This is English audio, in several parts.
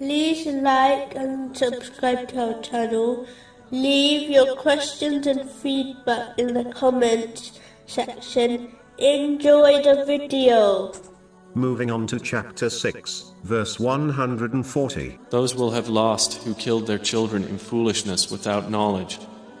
to like and subscribe to our channel. Leave your questions and feedback in the comments section. Enjoy the video. Moving on to chapter 6, verse 140. Those will have lost who killed their children in foolishness without knowledge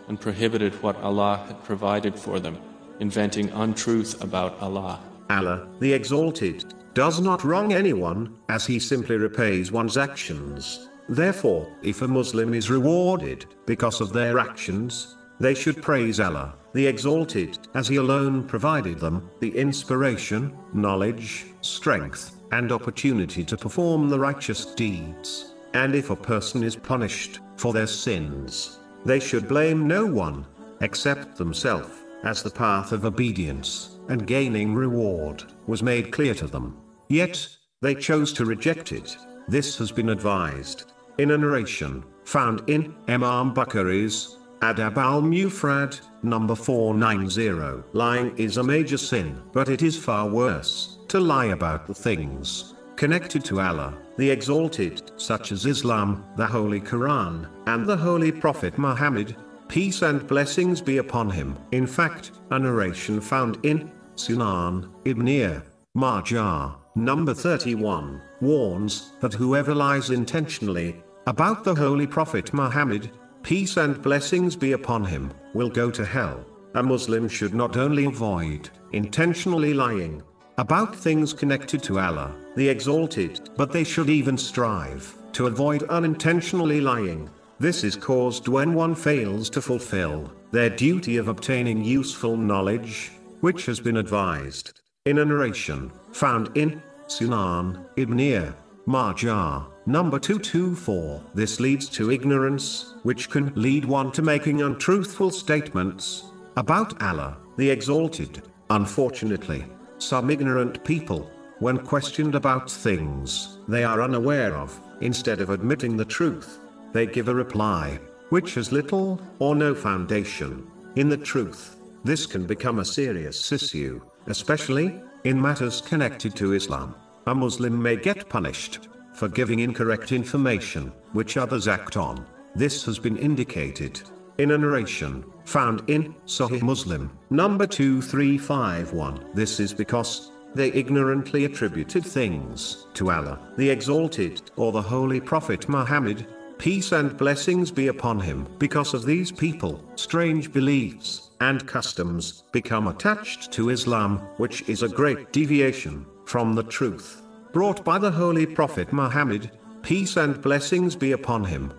and prohibited what Allah had provided for them, inventing untruth about Allah. Allah, the Exalted, does not wrong anyone, as he simply repays one's actions. Therefore, if a Muslim is rewarded because of their actions, they should praise Allah, the Exalted, as He alone provided them the inspiration, knowledge, strength, and opportunity to perform the righteous deeds. And if a person is punished for their sins, they should blame no one except themselves, as the path of obedience and gaining reward was made clear to them. Yet, they chose to reject it. This has been advised in a narration found in Imam Bukhari's Adab al Mufrad, number 490. Lying is a major sin, but it is far worse to lie about the things connected to Allah, the Exalted, such as Islam, the Holy Quran, and the Holy Prophet Muhammad, peace and blessings be upon him. In fact, a narration found in Sunan, Ibn Majah, number 31, warns that whoever lies intentionally about the Holy Prophet Muhammad, peace and blessings be upon him, will go to hell. A Muslim should not only avoid intentionally lying about things connected to Allah, the Exalted, but they should even strive to avoid unintentionally lying. This is caused when one fails to fulfill their duty of obtaining useful knowledge, which has been advised in a narration found in Sunan Ibn Majah, number 224. This leads to ignorance, which can lead one to making untruthful statements about Allah, the Exalted. Unfortunately, some ignorant people, when questioned about things they are unaware of, instead of admitting the truth, they give a reply which has little or no foundation in the truth. This can become a serious issue, especially in matters connected to Islam. A Muslim may get punished for giving incorrect information, which others act on. This has been indicated in a narration found in Sahih Muslim, number 2351. This is because they ignorantly attributed things to Allah, the Exalted, or the Holy Prophet Muhammad, peace and blessings be upon him. Because of these people, strange beliefs and customs become attached to Islam, which is a great deviation from the truth brought by the Holy Prophet Muhammad, peace and blessings be upon him.